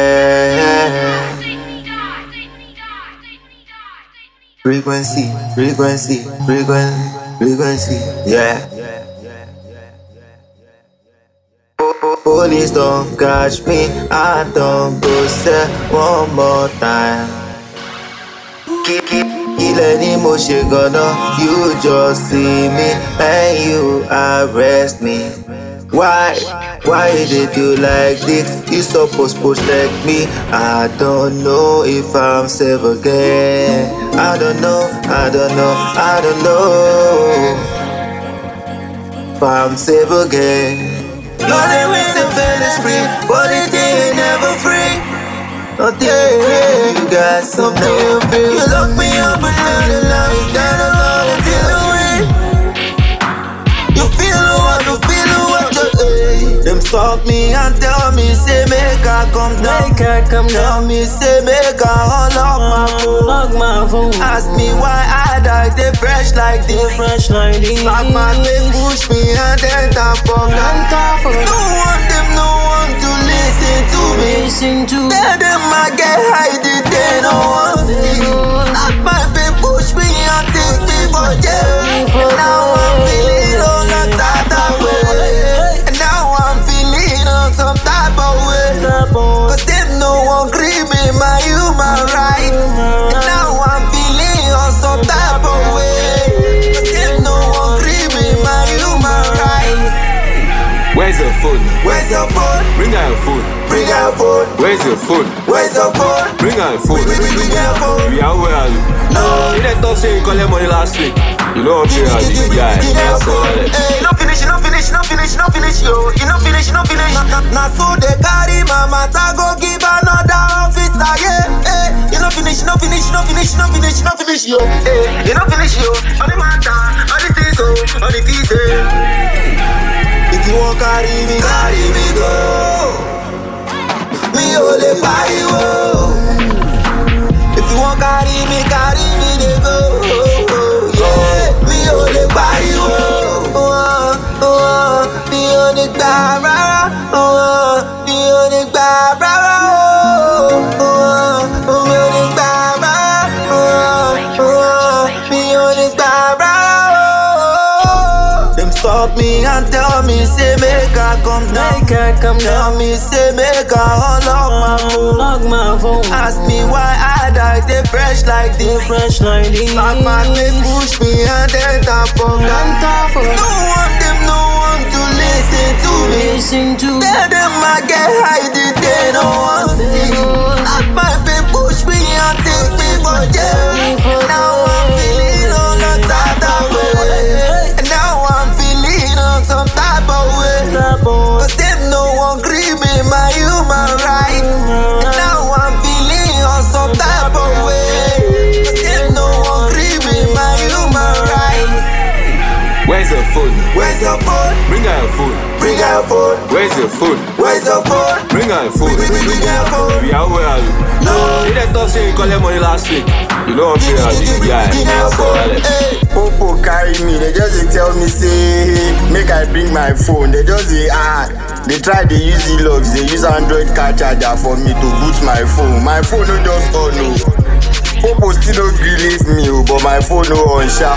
Yeah. Frequency, frequency, frequency, frequency. Yeah. Po- po- Police don't catch me. I don't go say one more time. Keep, keep, ilẹ̀ ni mo ṣe gan-an. You just see me and you arrest me. Why? Why did you like this? You supposed to protect me. I don't know if I'm safe again. I don't know, I don't know, I don't know if I'm safe again. No, will say fail is free, but it ain't never free. Yeah, you got something. You lock me up I come down. Make I come Tell down, me, say make I unlock my phone. lock my phone. Ask me why I die, they fresh like this. Fresh like this. Slap my they push me and then tap for me. No one them, no one to listen to me. listen to. Tell Where's your phone? Bring out your phone. Bring out your phone. Where's your phone? Where's your phone? Bring out your phone. Bring, bring, bring your phone. We are where are you? No. You didn't talk say you collect money last week. You know what Give pay me, are give you? me, Yeah, give me your that's all Hey, no finish, no finish, no finish, no finish, yo. You no finish, no finish. Na, na, na so they carry my matter go give another officer, yeah. Hey, you no finish, no finish, no finish, no finish, no finish, yo. Hey, you no finish, carry me, carry me go. Mi ò lè pariwo. If you want carry me, carry me dey go. Yeah, mi ò lè pariwo. Uh, uh. Uh, Mi rárá. Uh, Mi ò. Them stop me and tell me say come down. Make I come Tell down, me say make I unlock my phone. lock my phone. Ask me why I die, they fresh like this. Fresh like this. Slap my they push me and then tap for me. No one them, no one to listen to me. listen to. Tell them I get high, Where's your phone? Where's your phone? Bring out your phone. Bring out your phone. Where's your phone? Where's your phone? Bring out your phone. Bring, bring, bring your phone. We are where are you? No. You didn't talk say you collect money last week. You know what pay are you? Yeah, that's all right. Hey. Popo carry me, they just dey tell me say make I bring my phone. They just dey ah, they try dey use e-logs, they use Android car charger for me to boot my phone. My phone no just on o. Popo still no gree leave me o, but my phone no on sha.